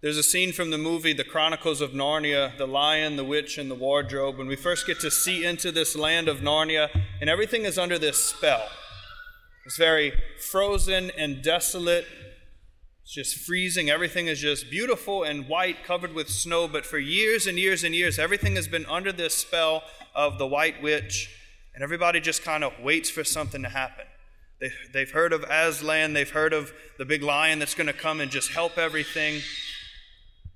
There's a scene from the movie The Chronicles of Narnia, The Lion, the Witch, and the Wardrobe, when we first get to see into this land of Narnia, and everything is under this spell. It's very frozen and desolate. It's just freezing. Everything is just beautiful and white, covered with snow. But for years and years and years, everything has been under this spell of the White Witch, and everybody just kind of waits for something to happen. They, they've heard of Aslan, they've heard of the big lion that's going to come and just help everything.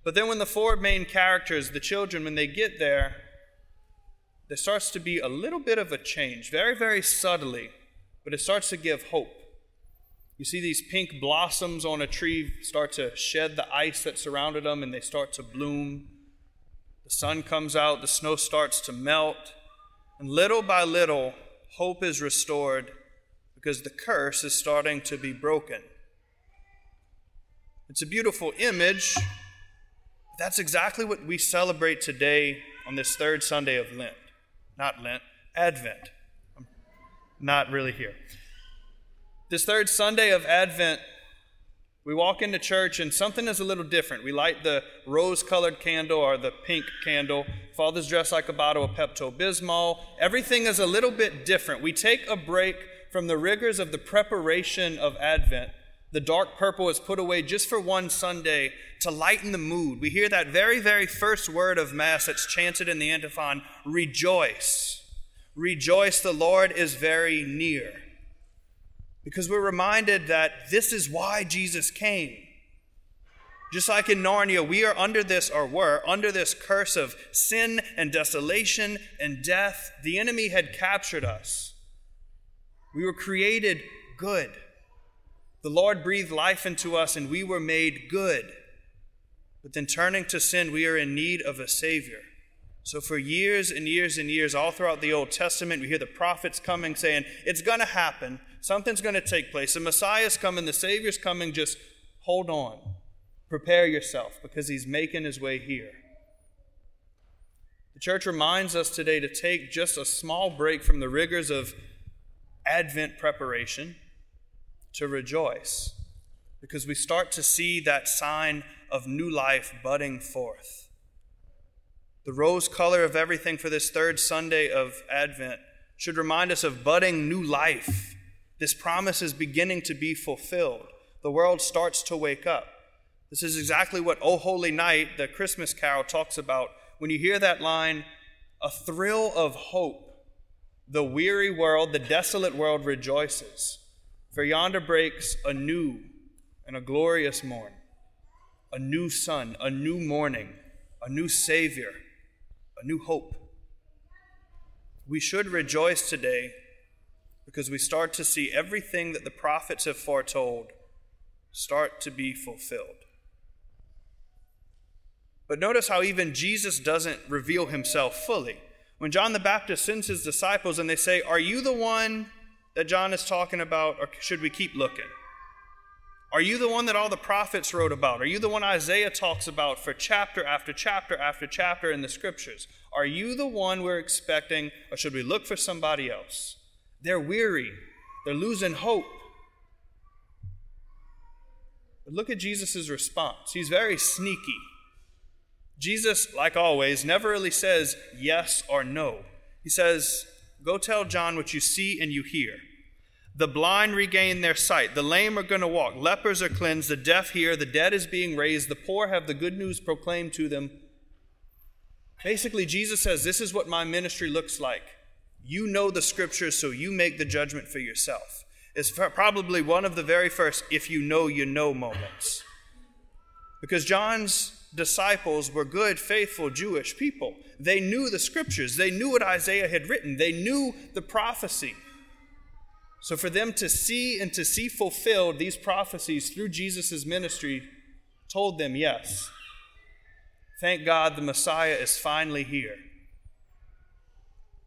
But then when the four main characters, the children, when they get there, there starts to be a little bit of a change, very, very subtly, but it starts to give hope. You see these pink blossoms on a tree start to shed the ice that surrounded them and they start to bloom. The sun comes out, the snow starts to melt, and little by little, hope is restored because the curse is starting to be broken. It's a beautiful image, that's exactly what we celebrate today on this third Sunday of Lent. Not Lent, Advent. I'm not really here. This third Sunday of Advent, we walk into church and something is a little different. We light the rose colored candle or the pink candle. Father's dressed like a bottle of Pepto Bismol. Everything is a little bit different. We take a break from the rigors of the preparation of Advent the dark purple is put away just for one Sunday to lighten the mood. We hear that very, very first word of Mass that's chanted in the antiphon rejoice. Rejoice, the Lord is very near. Because we're reminded that this is why Jesus came. Just like in Narnia, we are under this, or were, under this curse of sin and desolation and death. The enemy had captured us. We were created good. The Lord breathed life into us and we were made good. But then turning to sin, we are in need of a Savior. So, for years and years and years, all throughout the Old Testament, we hear the prophets coming saying, It's going to happen. Something's going to take place. The Messiah's coming. The Savior's coming. Just hold on. Prepare yourself because He's making His way here. The church reminds us today to take just a small break from the rigors of Advent preparation to rejoice because we start to see that sign of new life budding forth. The rose color of everything for this third Sunday of Advent should remind us of budding new life. This promise is beginning to be fulfilled. The world starts to wake up. This is exactly what O Holy Night, the Christmas carol, talks about. When you hear that line, a thrill of hope, the weary world, the desolate world rejoices. For yonder breaks a new and a glorious morn, a new sun, a new morning, a new Savior, a new hope. We should rejoice today because we start to see everything that the prophets have foretold start to be fulfilled. But notice how even Jesus doesn't reveal himself fully. When John the Baptist sends his disciples and they say, Are you the one that John is talking about, or should we keep looking? Are you the one that all the prophets wrote about? Are you the one Isaiah talks about for chapter after chapter after chapter in the scriptures? Are you the one we're expecting, or should we look for somebody else? They're weary, they're losing hope. But look at Jesus' response. He's very sneaky. Jesus, like always, never really says yes or no. He says, Go tell John what you see and you hear. The blind regain their sight. The lame are going to walk. Lepers are cleansed. The deaf hear. The dead is being raised. The poor have the good news proclaimed to them. Basically, Jesus says, This is what my ministry looks like. You know the scriptures, so you make the judgment for yourself. It's probably one of the very first, if you know, you know moments. Because John's disciples were good, faithful Jewish people. They knew the scriptures, they knew what Isaiah had written, they knew the prophecy. So, for them to see and to see fulfilled these prophecies through Jesus' ministry told them, yes, thank God the Messiah is finally here.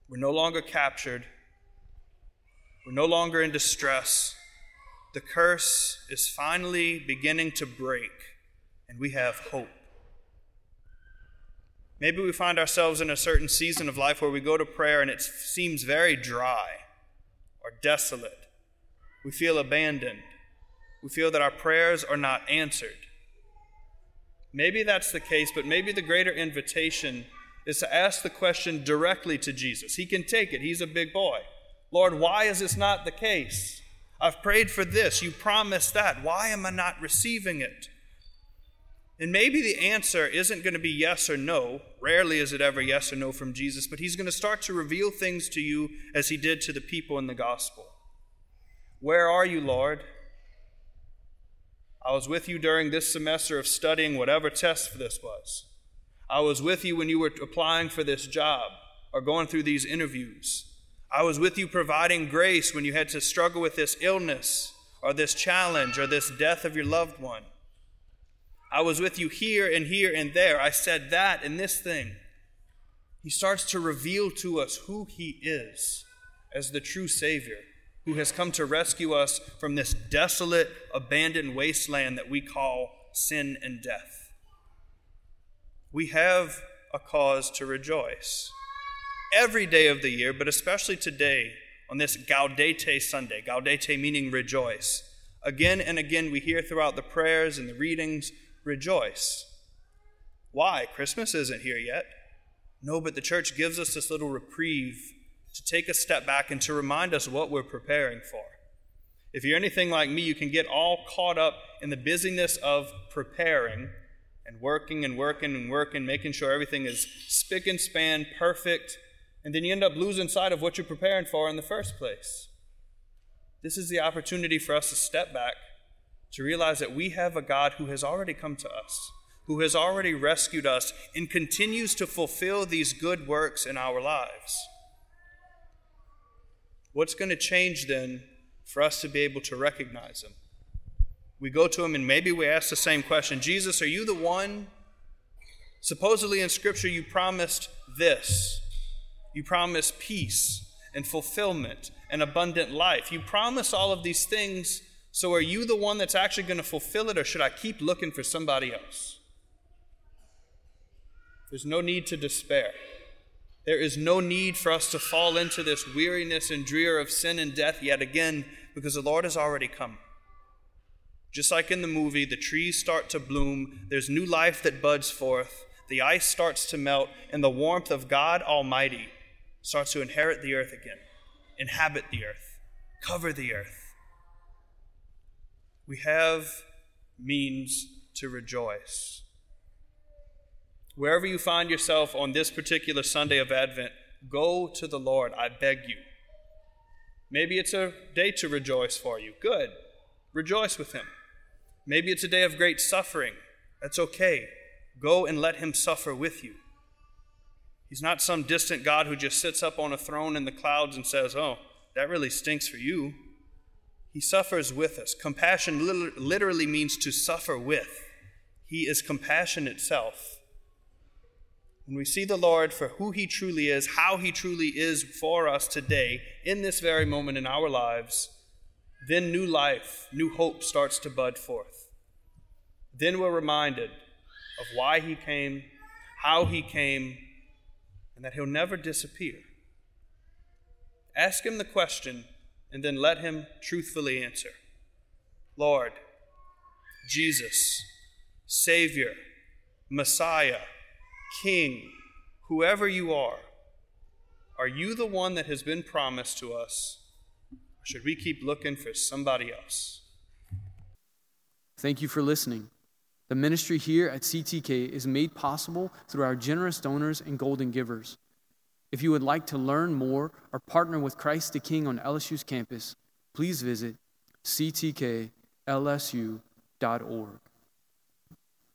We're no longer captured, we're no longer in distress. The curse is finally beginning to break, and we have hope. Maybe we find ourselves in a certain season of life where we go to prayer and it seems very dry or desolate. We feel abandoned. We feel that our prayers are not answered. Maybe that's the case, but maybe the greater invitation is to ask the question directly to Jesus. He can take it, he's a big boy. Lord, why is this not the case? I've prayed for this. You promised that. Why am I not receiving it? And maybe the answer isn't going to be yes or no. Rarely is it ever yes or no from Jesus, but he's going to start to reveal things to you as he did to the people in the gospel. Where are you, Lord? I was with you during this semester of studying whatever test for this was. I was with you when you were applying for this job or going through these interviews. I was with you providing grace when you had to struggle with this illness or this challenge or this death of your loved one. I was with you here and here and there. I said that and this thing. He starts to reveal to us who He is as the true Savior who has come to rescue us from this desolate, abandoned wasteland that we call sin and death. We have a cause to rejoice every day of the year, but especially today on this Gaudete Sunday, Gaudete meaning rejoice. Again and again, we hear throughout the prayers and the readings, rejoice. Why? Christmas isn't here yet. No, but the church gives us this little reprieve to take a step back and to remind us what we're preparing for. If you're anything like me, you can get all caught up in the busyness of preparing and working and working and working, making sure everything is spick and span, perfect, and then you end up losing sight of what you're preparing for in the first place. This is the opportunity for us to step back, to realize that we have a God who has already come to us, who has already rescued us, and continues to fulfill these good works in our lives. What's going to change then for us to be able to recognize Him? We go to Him and maybe we ask the same question Jesus, are you the one? Supposedly in Scripture, you promised this. You promised peace and fulfillment and abundant life. You promise all of these things. So, are you the one that's actually going to fulfill it, or should I keep looking for somebody else? There's no need to despair. There is no need for us to fall into this weariness and drear of sin and death yet again because the Lord has already come. Just like in the movie, the trees start to bloom, there's new life that buds forth, the ice starts to melt, and the warmth of God Almighty starts to inherit the earth again, inhabit the earth, cover the earth. We have means to rejoice. Wherever you find yourself on this particular Sunday of Advent, go to the Lord, I beg you. Maybe it's a day to rejoice for you. Good. Rejoice with Him. Maybe it's a day of great suffering. That's okay. Go and let Him suffer with you. He's not some distant God who just sits up on a throne in the clouds and says, Oh, that really stinks for you. He suffers with us. Compassion literally means to suffer with. He is compassion itself. When we see the Lord for who He truly is, how He truly is for us today, in this very moment in our lives, then new life, new hope starts to bud forth. Then we're reminded of why He came, how He came, and that he'll never disappear. Ask him the question and then let him truthfully answer Lord, Jesus, Savior, Messiah, King, whoever you are, are you the one that has been promised to us? Or should we keep looking for somebody else? Thank you for listening. The ministry here at CTK is made possible through our generous donors and golden givers. If you would like to learn more or partner with Christ the King on LSU's campus, please visit ctklsu.org.